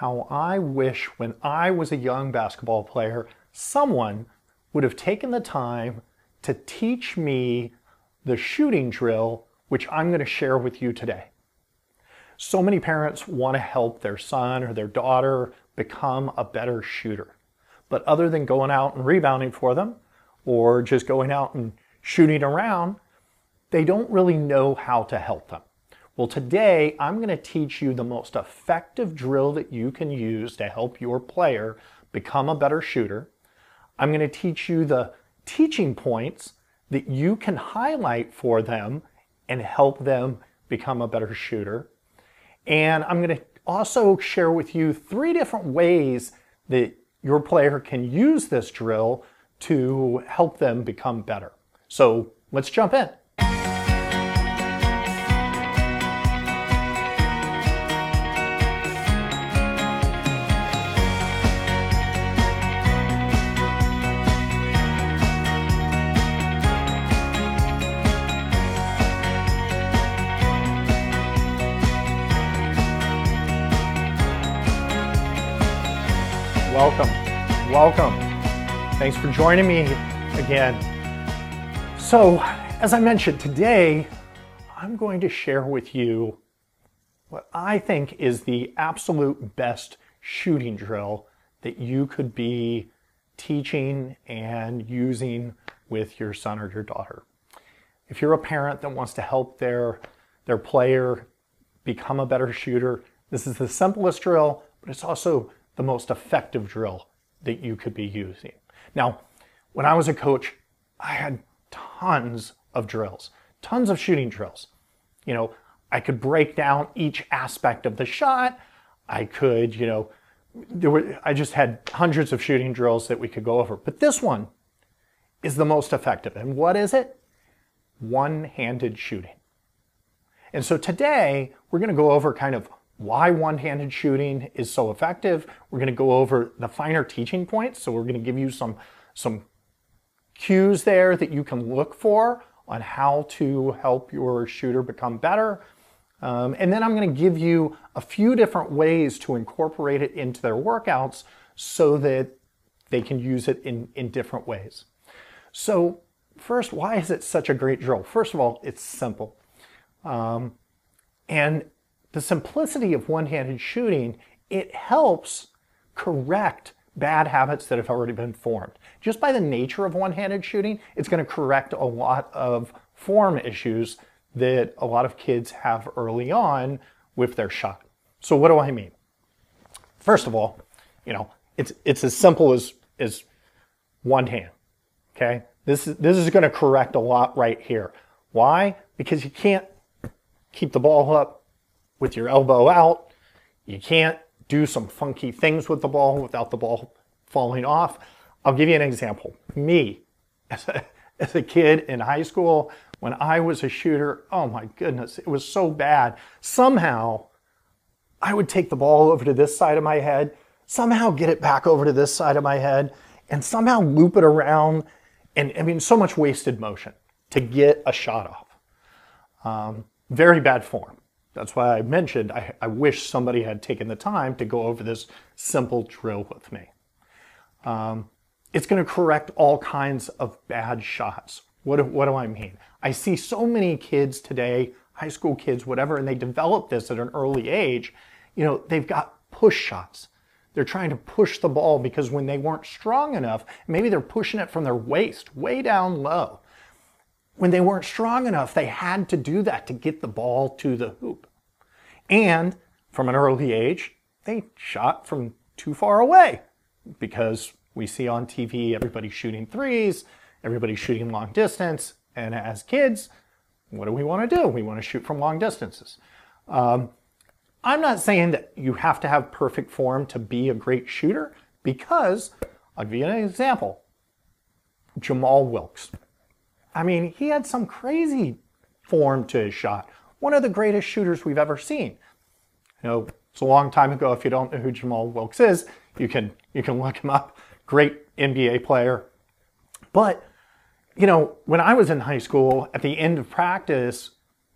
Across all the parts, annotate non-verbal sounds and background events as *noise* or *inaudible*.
how I wish when I was a young basketball player, someone would have taken the time to teach me the shooting drill, which I'm going to share with you today. So many parents want to help their son or their daughter become a better shooter. But other than going out and rebounding for them or just going out and shooting around, they don't really know how to help them. Well, today I'm going to teach you the most effective drill that you can use to help your player become a better shooter. I'm going to teach you the teaching points that you can highlight for them and help them become a better shooter. And I'm going to also share with you three different ways that your player can use this drill to help them become better. So let's jump in. Welcome. Welcome. Thanks for joining me again. So, as I mentioned, today I'm going to share with you what I think is the absolute best shooting drill that you could be teaching and using with your son or your daughter. If you're a parent that wants to help their, their player become a better shooter, this is the simplest drill, but it's also the most effective drill that you could be using. Now, when I was a coach, I had tons of drills, tons of shooting drills. You know, I could break down each aspect of the shot. I could, you know, there were I just had hundreds of shooting drills that we could go over. But this one is the most effective. And what is it? One-handed shooting. And so today we're going to go over kind of why one-handed shooting is so effective. We're going to go over the finer teaching points. So we're going to give you some, some cues there that you can look for on how to help your shooter become better. Um, and then I'm going to give you a few different ways to incorporate it into their workouts so that they can use it in, in different ways. So first, why is it such a great drill? First of all, it's simple. Um, and the simplicity of one-handed shooting, it helps correct bad habits that have already been formed. Just by the nature of one-handed shooting, it's going to correct a lot of form issues that a lot of kids have early on with their shot. So what do I mean? First of all, you know, it's it's as simple as as one hand. Okay? This is this is going to correct a lot right here. Why? Because you can't keep the ball up with your elbow out. You can't do some funky things with the ball without the ball falling off. I'll give you an example. Me, as a, as a kid in high school, when I was a shooter, oh my goodness, it was so bad. Somehow, I would take the ball over to this side of my head, somehow get it back over to this side of my head, and somehow loop it around. And I mean, so much wasted motion to get a shot off. Um, very bad form. That's why I mentioned I, I, wish somebody had taken the time to go over this simple drill with me. Um, it's going to correct all kinds of bad shots. What what do I mean? I see so many kids today, high school kids, whatever, and they develop this at an early age. You know, they've got push shots. They're trying to push the ball because when they weren't strong enough, maybe they're pushing it from their waist way down low when they weren't strong enough, they had to do that to get the ball to the hoop. And from an early age, they shot from too far away because we see on TV everybody shooting threes, everybody shooting long distance. And as kids, what do we want to do? We want to shoot from long distances. Um, I'm not saying that you have to have perfect form to be a great shooter because I'll give you an example. Jamaal Wilkes. I mean, he had some crazy form to his shot. One of the greatest shooters we've ever seen. You know, it's a long time ago. If you don't know who Jamaal Wilkes is, you can you can look him up. Great NBA player. But you know, when I was in high school, at the end of practice,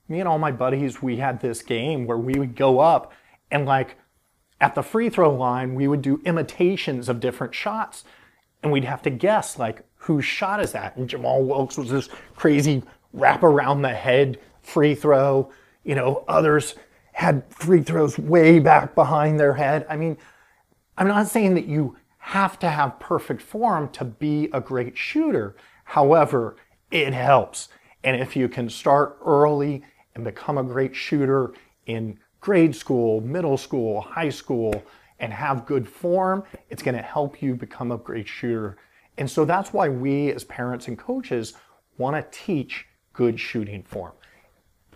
me and all my buddies, we had this game where we would go up and like at the free throw line, we would do imitations of different shots and we'd have to guess like whose shot is that? And Jamaal Wilkes was this crazy wrap around the head free throw. You know, others had free throws way back behind their head. I mean, I'm not saying that you have to have perfect form to be a great shooter. However, it helps. And if you can start early and become a great shooter in grade school, middle school, high school, and have good form, it's going to help you become a great shooter. And so that's why we as parents and coaches want to teach good shooting form.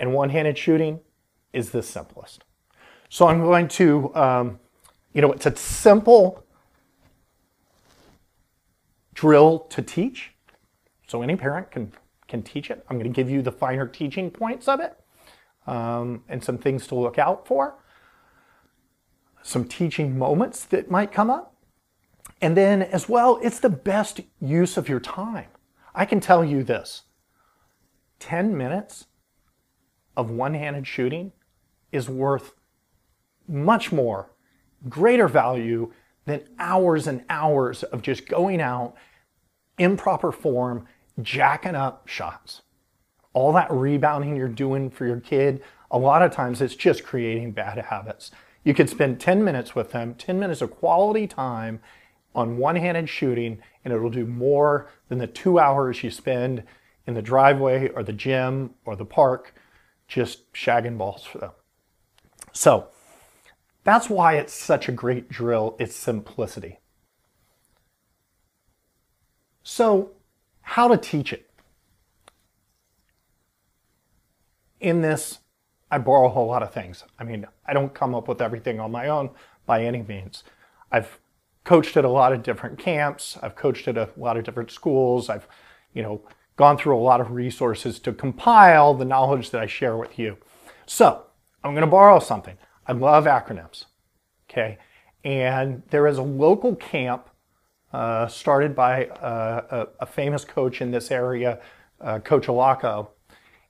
And one handed shooting is the simplest. So I'm going to, um, you know, it's a simple drill to teach. So any parent can, can teach it. I'm going to give you the finer teaching points of it um, and some things to look out for, some teaching moments that might come up. And then, as well, it's the best use of your time. I can tell you this 10 minutes of one handed shooting is worth much more, greater value than hours and hours of just going out, improper form, jacking up shots all that rebounding you're doing for your kid, a lot of times it's just creating bad habits. You could spend 10 minutes with them, 10 minutes of quality time on one handed shooting, and it'll do more than the two hours you spend in the driveway or the gym or the park just shagging balls for them. So that's why it's such a great drill, it's simplicity. So, how to teach it? in this, I borrow a whole lot of things. I mean, I don't come up with everything on my own by any means. I've coached at a lot of different camps. I've coached at a lot of different schools. I've, you know, gone through a lot of resources to compile the knowledge that I share with you. So I'm going to borrow something. I love acronyms. Okay. And there is a local camp uh, started by uh, a, a, famous coach in this area, uh, Coach Alaco,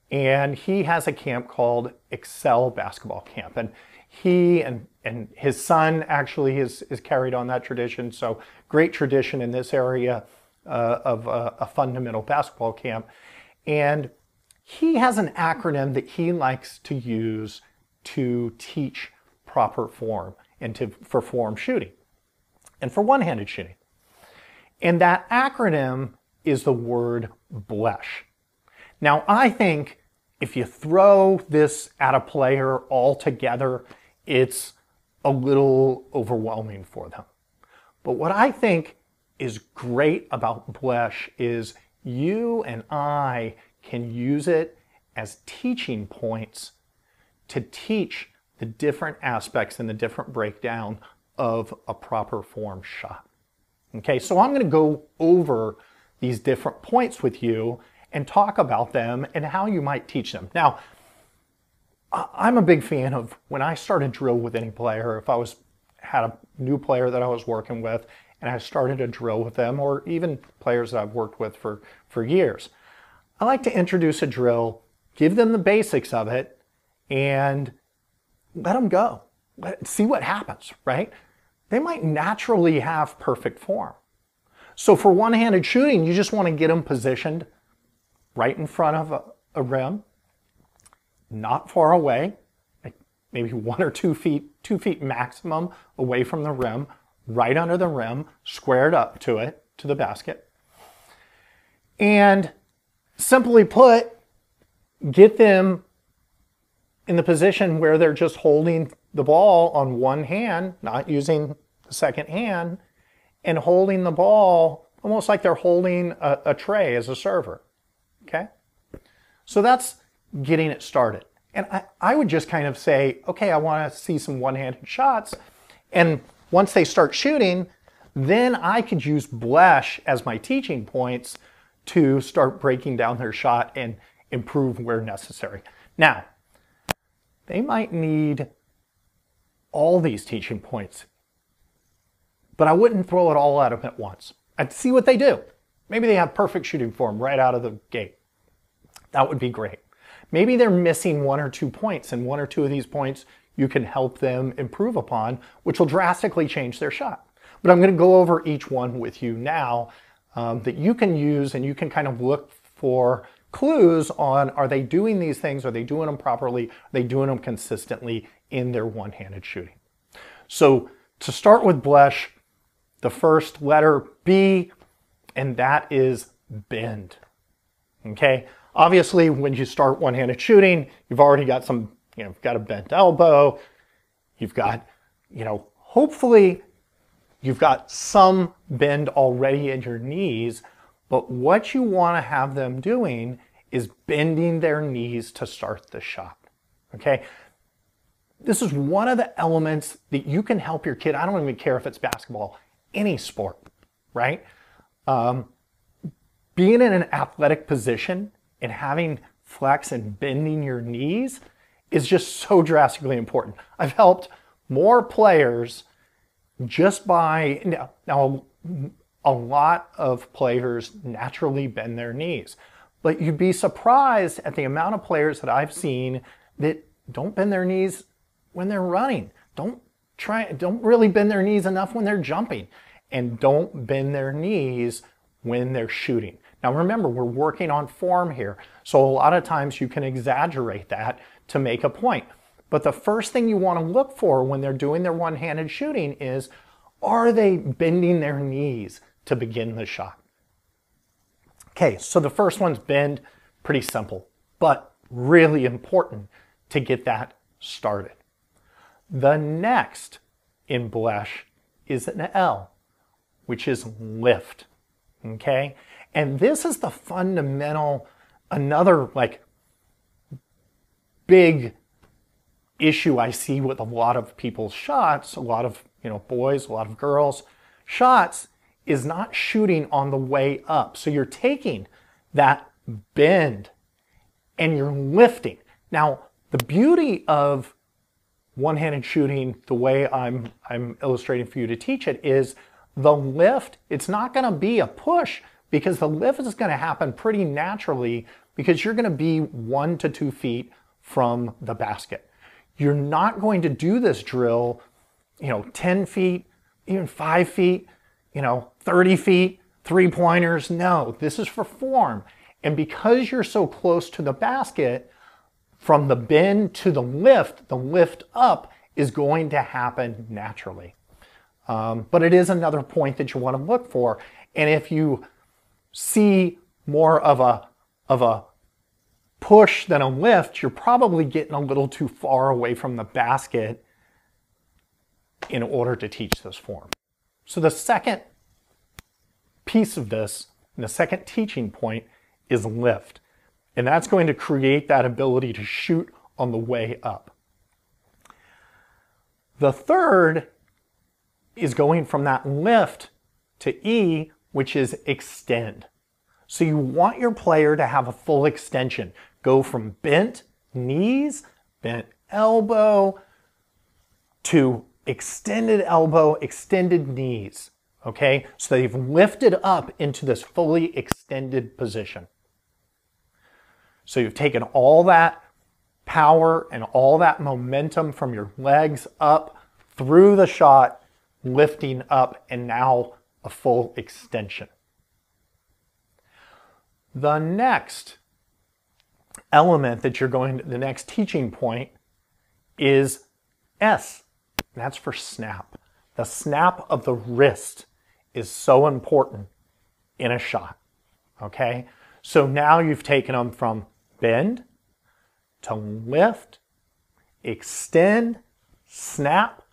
and he has a camp called Excel Basketball Camp. And he and, and his son actually is, is carried on that tradition. So great tradition in this area uh, of a, a fundamental basketball camp. And he has an acronym that he likes to use to teach proper form and to, for form shooting and for one-handed shooting. And that acronym is the word BLESH. Now, I think if you throw this at a player all together, it's a little overwhelming for them. But what I think is great about Blesh is you and I can use it as teaching points to teach the different aspects and the different breakdown of a proper form shot. Okay, so I'm going to go over these different points with you and talk about them and how you might teach them. Now, I'm a big fan of when I started drill with any player, if I was had a new player that I was working with and I started a drill with them, or even players that I've worked with for, for years, I like to introduce a drill, give them the basics of it, and let them go. Let, see what happens, right? They might naturally have perfect form. So for one-handed shooting, you just want to get them positioned right in front of a, a rim, not far away, like maybe one or two feet, two feet maximum away from the rim, right under the rim, squared up to it, to the basket. And simply put, get them in the position where they're just holding the ball on one hand, not using the second hand, and holding the ball almost like they're holding a, a tray as a server. Okay? So that's getting it started. And I, I would just kind of say, okay, I want to see some one-handed shots. And once they start shooting, then I could use Blesh as my teaching points to start breaking down their shot and improve where necessary. Now, they might need all these teaching points, but I wouldn't throw it all at them at once. I'd see what they do. Maybe they have perfect shooting form right out of the gate. That would be great. Maybe they're missing one or two points, and one or two of these points you can help them improve upon, which will drastically change their shot. But I'm going to go over each one with you now um, that you can use and you can kind of look for clues on are they doing these things? Are they doing them properly? Are they doing them consistently in their one handed shooting? So to start with Blesh, the first letter B, and that is bend. Okay, obviously when you start one handed shooting, you've already got some, you know, got a bent elbow, you've got, you know, hopefully you've got some bend already in your knees, but what you want to have them doing is bending their knees to start the shot. Okay. This is one of the elements that you can help your kid. I don't even care if it's basketball, any sport, right? Um, being in an athletic position and having flex and bending your knees is just so drastically important. I've helped more players just by now, a lot of players naturally bend their knees. But you'd be surprised at the amount of players that I've seen that don't bend their knees when they're running. Don't try don't really bend their knees enough when they're jumping and don't bend their knees when they're shooting. Now remember, we're working on form here. So a lot of times you can exaggerate that to make a point. But the first thing you want to look for when they're doing their one-handed shooting is, are they bending their knees to begin the shot? Okay, so the first one's bend, pretty simple, but really important to get that started. The next in Blesh is an L, which is lift. Okay? And this is the fundamental, another like big issue I see with a lot of people's shots, a lot of, you know, boys, a lot of girls, shots is not shooting on the way up. So you're taking that bend and you're lifting. Now, the beauty of one-handed shooting, the way I'm I'm illustrating for you to teach it is the lift, it's not going to be a push because the lift is going to happen pretty naturally because you're going to be one to two feet from the basket. You're not going to do this drill, you know, 10 feet, even five feet, you know, 30 feet, three pointers. No, this is for form. And because you're so close to the basket, from the bend to the lift, the lift up is going to happen naturally. Um, but it is another point that you want to look for. And if you see more of a, of a push than a lift, you're probably getting a little too far away from the basket in order to teach this form. So the second piece of this, and the second teaching point is lift. And that's going to create that ability to shoot on the way up. The third is going from that lift to E, which is extend. So you want your player to have a full extension. Go from bent knees, bent elbow, to extended elbow, extended knees. Okay, so they've lifted up into this fully extended position. So you've taken all that power and all that momentum from your legs up through the shot lifting up, and now a full extension. The next element that you're going to, the next teaching point is S. That's for snap. The snap of the wrist is so important in a shot. Okay? So now you've taken them from bend to lift, extend, snap,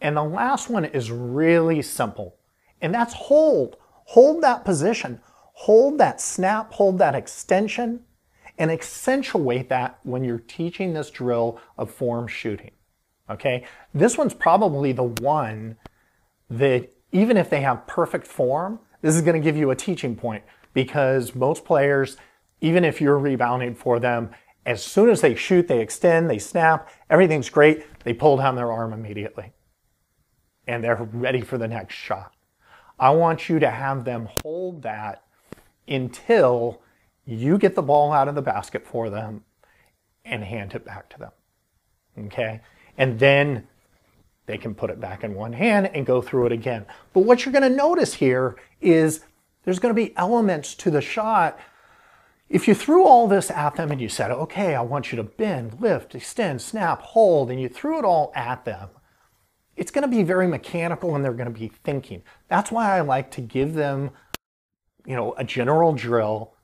and the last one is really simple, and that's hold. Hold that position, hold that snap, hold that extension, and accentuate that when you're teaching this drill of form shooting. Okay? This one's probably the one that even if they have perfect form, this is going to give you a teaching point because most players, even if you're rebounding for them, as soon as they shoot, they extend, they snap, everything's great, they pull down their arm immediately and they're ready for the next shot. I want you to have them hold that until you get the ball out of the basket for them and hand it back to them. Okay? And then they can put it back in one hand and go through it again. But what you're going to notice here is there's going to be elements to the shot. If you threw all this at them and you said, okay, I want you to bend, lift, extend, snap, hold, and you threw it all at them, it's going to be very mechanical and they're going to be thinking. That's why I like to give them, you know, a general drill.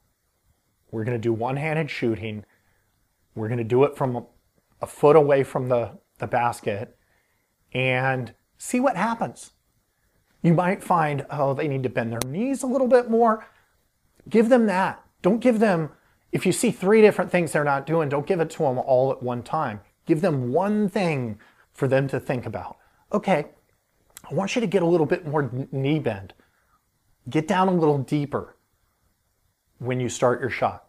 We're going to do one-handed shooting. We're going to do it from a, foot away from the, the basket and see what happens. You might find, oh, they need to bend their knees a little bit more. Give them that. Don't give them, if you see three different things they're not doing, don't give it to them all at one time. Give them one thing for them to think about okay, I want you to get a little bit more knee bend. Get down a little deeper when you start your shot.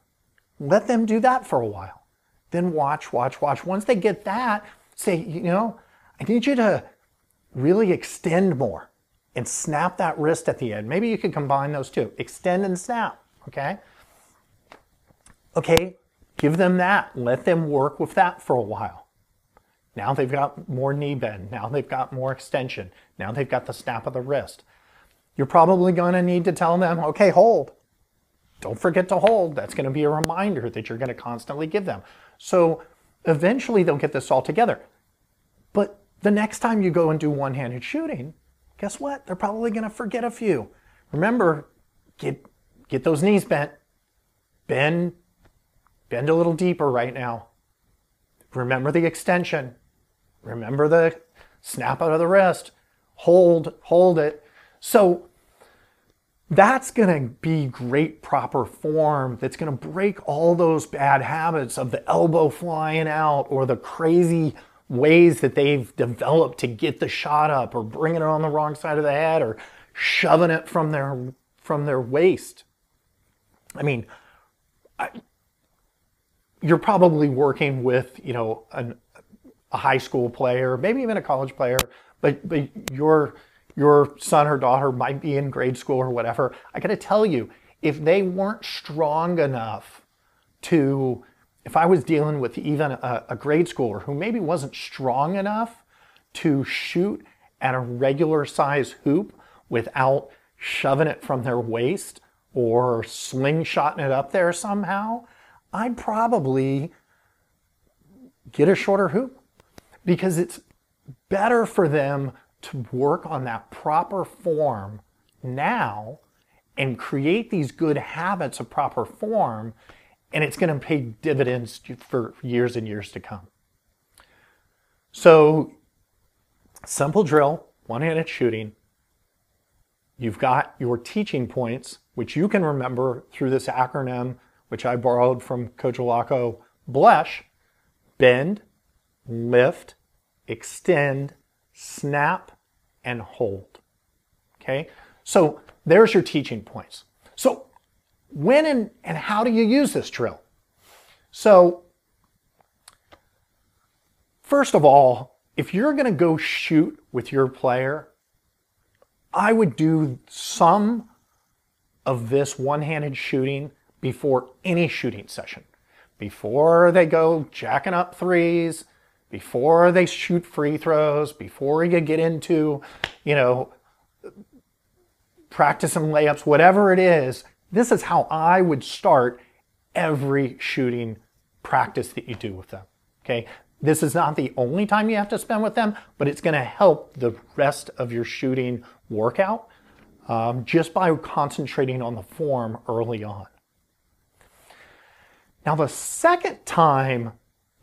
Let them do that for a while. Then watch, watch, watch. Once they get that, say, you know, I need you to really extend more and snap that wrist at the end. Maybe you could combine those two. Extend and snap, okay? Okay, give them that. Let them work with that for a while. Now they've got more knee bend. Now they've got more extension. Now they've got the snap of the wrist. You're probably going to need to tell them, okay, hold. Don't forget to hold. That's going to be a reminder that you're going to constantly give them. So eventually they'll get this all together. But the next time you go and do one handed shooting, guess what? They're probably going to forget a few. Remember, get, get those knees bent. Bend, bend a little deeper right now. Remember the extension. Remember the snap out of the wrist, hold, hold it. So that's going to be great proper form that's going to break all those bad habits of the elbow flying out or the crazy ways that they've developed to get the shot up or bringing it on the wrong side of the head or shoving it from their from their waist. I mean, I, you're probably working with, you know, an, a high school player, maybe even a college player, but, but your, your son or daughter might be in grade school or whatever. I got to tell you, if they weren't strong enough to, if I was dealing with even a, a grade schooler who maybe wasn't strong enough to shoot at a regular size hoop without shoving it from their waist or slingshotting it up there somehow, I'd probably get a shorter hoop because it's better for them to work on that proper form now and create these good habits of proper form, and it's going to pay dividends for years and years to come. So, simple drill, one handed shooting. You've got your teaching points, which you can remember through this acronym which I borrowed from Coach Olaco, Blesh, bend, lift, extend, snap, and hold. Okay, so there's your teaching points. So when and, and how do you use this drill? So first of all, if you're going to go shoot with your player, I would do some of this one-handed shooting before any shooting session. Before they go jacking up threes, before they shoot free throws, before you get into, you know, practicing layups, whatever it is, this is how I would start every shooting practice that you do with them. Okay. This is not the only time you have to spend with them, but it's going to help the rest of your shooting workout um, just by concentrating on the form early on. Now, the second time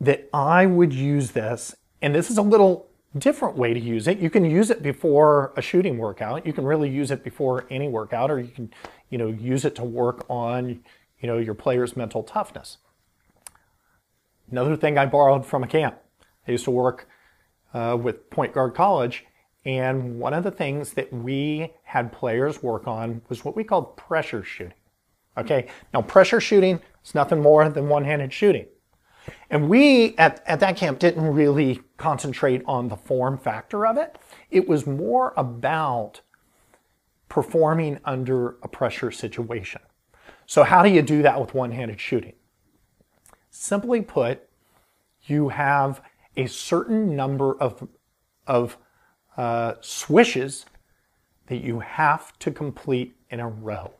that I would use this, and this is a little different way to use it. You can use it before a shooting workout. You can really use it before any workout, or you can, you know, use it to work on, you know, your player's mental toughness. Another thing I borrowed from a camp. I used to work uh, with Point Guard College, and one of the things that we had players work on was what we called pressure shooting. Okay, now pressure shooting is nothing more than one-handed shooting. And we at, at that camp didn't really concentrate on the form factor of it. It was more about performing under a pressure situation. So how do you do that with one-handed shooting? Simply put, you have a certain number of, of uh, swishes that you have to complete in a row.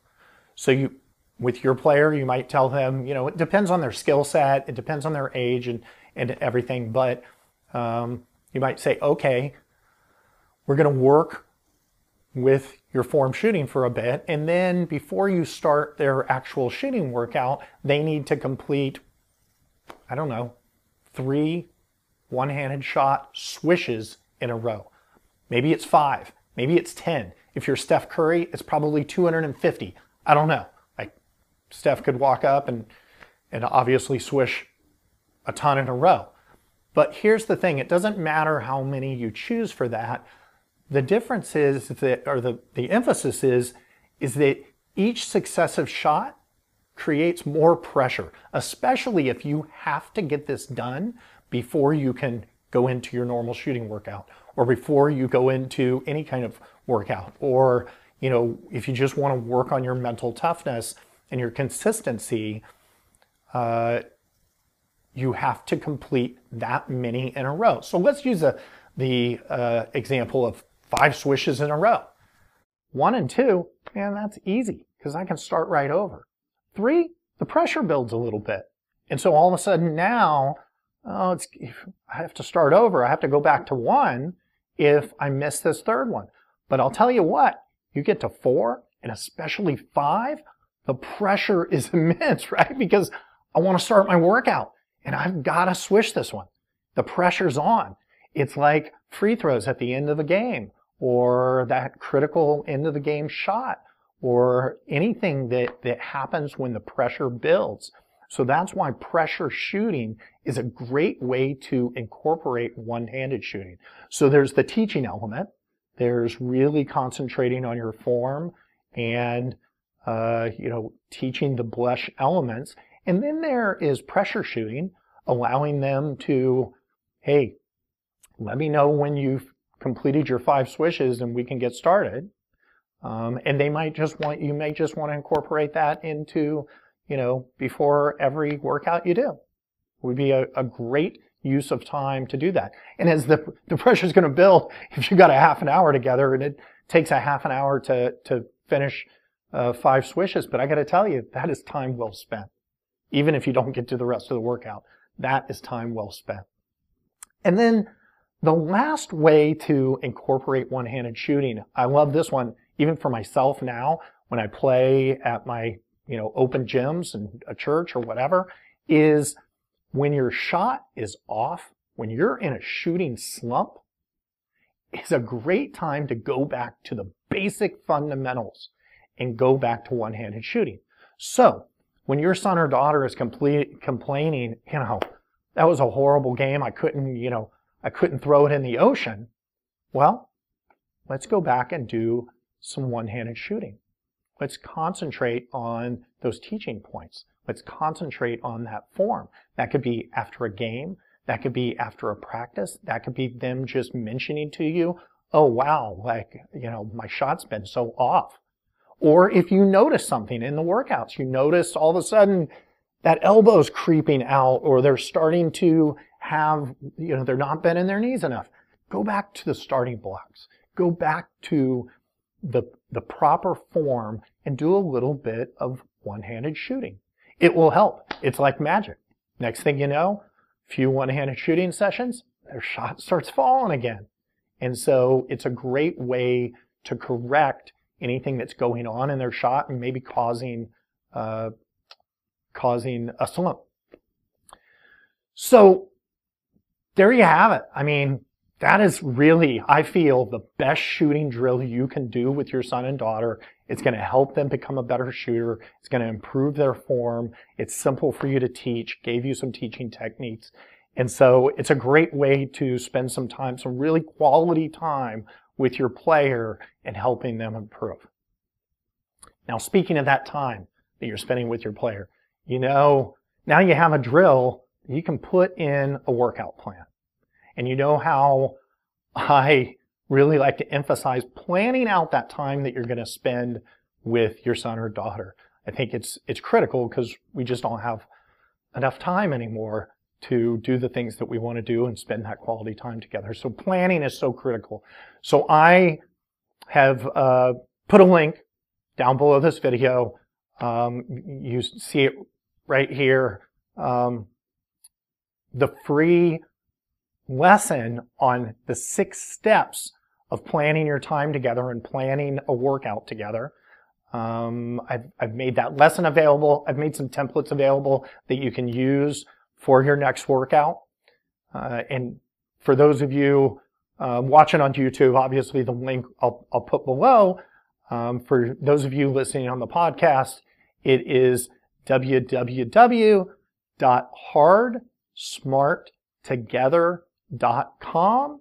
So you, with your player, you might tell them, you know, it depends on their skill set, it depends on their age and, and everything, but um, you might say, okay, we're going to work with your form shooting for a bit, and then before you start their actual shooting workout, they need to complete, I don't know, three one-handed shot swishes in a row. Maybe it's five, maybe it's 10. If you're Steph Curry, it's probably 250. I don't know. Steph could walk up and and obviously swish a ton in a row. But here's the thing, it doesn't matter how many you choose for that. The difference is that or the, the emphasis is is that each successive shot creates more pressure, especially if you have to get this done before you can go into your normal shooting workout or before you go into any kind of workout or you know if you just want to work on your mental toughness and your consistency uh, you have to complete that many in a row so let's use a, the uh, example of five swishes in a row one and two man that's easy because i can start right over three the pressure builds a little bit and so all of a sudden now oh, it's, I have to start over. I have to go back to one if I miss this third one. But I'll tell you what, you get to four and especially five, the pressure is *laughs* immense, right? Because I want to start my workout and I've got to swish this one. The pressure's on. It's like free throws at the end of the game or that critical end of the game shot or anything that, that happens when the pressure builds. So that's why pressure shooting is a great way to incorporate one-handed shooting. So there's the teaching element. There's really concentrating on your form and, uh, you know, teaching the Blesh elements. And then there is pressure shooting, allowing them to, hey, let me know when you've completed your five swishes and we can get started. Um, and they might just want, you may just want to incorporate that into you know, before every workout you do. Would be a, a great use of time to do that. And as the, the pressure is going to build, *laughs* if you've got a half an hour together and it takes a half an hour to, to finish uh, five swishes, but I got to tell you, that is time well spent. Even if you don't get to the rest of the workout, that is time well spent. And then the last way to incorporate one-handed shooting, I love this one, even for myself now, when I play at my you know, open gyms and a church or whatever, is when your shot is off, when you're in a shooting slump, is a great time to go back to the basic fundamentals and go back to one-handed shooting. So, when your son or daughter is complete, complaining, you know, that was a horrible game, I couldn't, you know, I couldn't throw it in the ocean. Well, let's go back and do some one-handed shooting. Let's concentrate on those teaching points. Let's concentrate on that form. That could be after a game. That could be after a practice. That could be them just mentioning to you, oh wow, like, you know, my shot's been so off. Or if you notice something in the workouts, you notice all of a sudden that elbow's creeping out or they're starting to have, you know, they're not bending their knees enough. Go back to the starting blocks. Go back to the, the proper form and do a little bit of one-handed shooting. It will help. It's like magic. Next thing you know, a few one-handed shooting sessions, their shot starts falling again. And so it's a great way to correct anything that's going on in their shot and maybe causing uh, causing a slump. So there you have it. I mean, that is really, I feel, the best shooting drill you can do with your son and daughter. It's going to help them become a better shooter. It's going to improve their form. It's simple for you to teach, gave you some teaching techniques. And so it's a great way to spend some time, some really quality time with your player and helping them improve. Now, speaking of that time that you're spending with your player, you know, now you have a drill you can put in a workout plan. And you know how I really like to emphasize planning out that time that you're going to spend with your son or daughter. I think it's, it's critical because we just don't have enough time anymore to do the things that we want to do and spend that quality time together. So planning is so critical. So I have uh, put a link down below this video. Um, you see it right here. Um, the free lesson on the six steps of planning your time together and planning a workout together. Um, I've, I've made that lesson available. I've made some templates available that you can use for your next workout. Uh, and for those of you uh, watching on YouTube, obviously the link I'll, I'll put below. Um, for those of you listening on the podcast, it is www.hardsmarttogether.com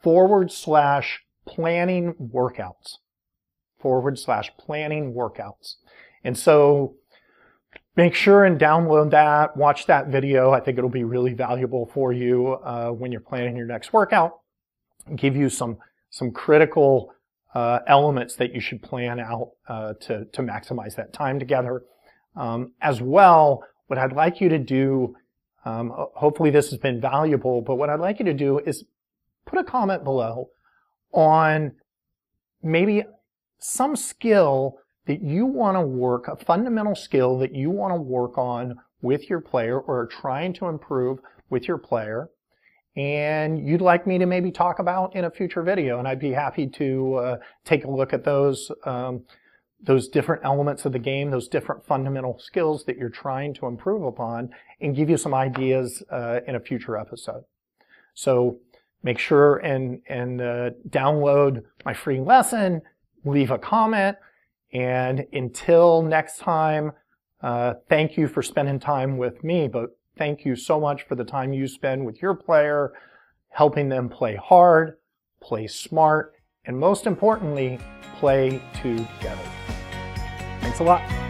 forward slash planning workouts forward slash planning workouts. And so make sure and download that, watch that video. I think it'll be really valuable for you uh, when you're planning your next workout. Give you some some critical uh, elements that you should plan out uh, to to maximize that time together. Um, as well, what I'd like you to do, um, hopefully this has been valuable, but what I'd like you to do is put a comment below on maybe some skill that you want to work, a fundamental skill that you want to work on with your player or are trying to improve with your player and you'd like me to maybe talk about in a future video and I'd be happy to uh, take a look at those um, those different elements of the game, those different fundamental skills that you're trying to improve upon and give you some ideas uh, in a future episode. So make sure and, and uh, download my free lesson leave a comment. And until next time, uh, thank you for spending time with me, but thank you so much for the time you spend with your player, helping them play hard, play smart, and most importantly, play together. Thanks a lot.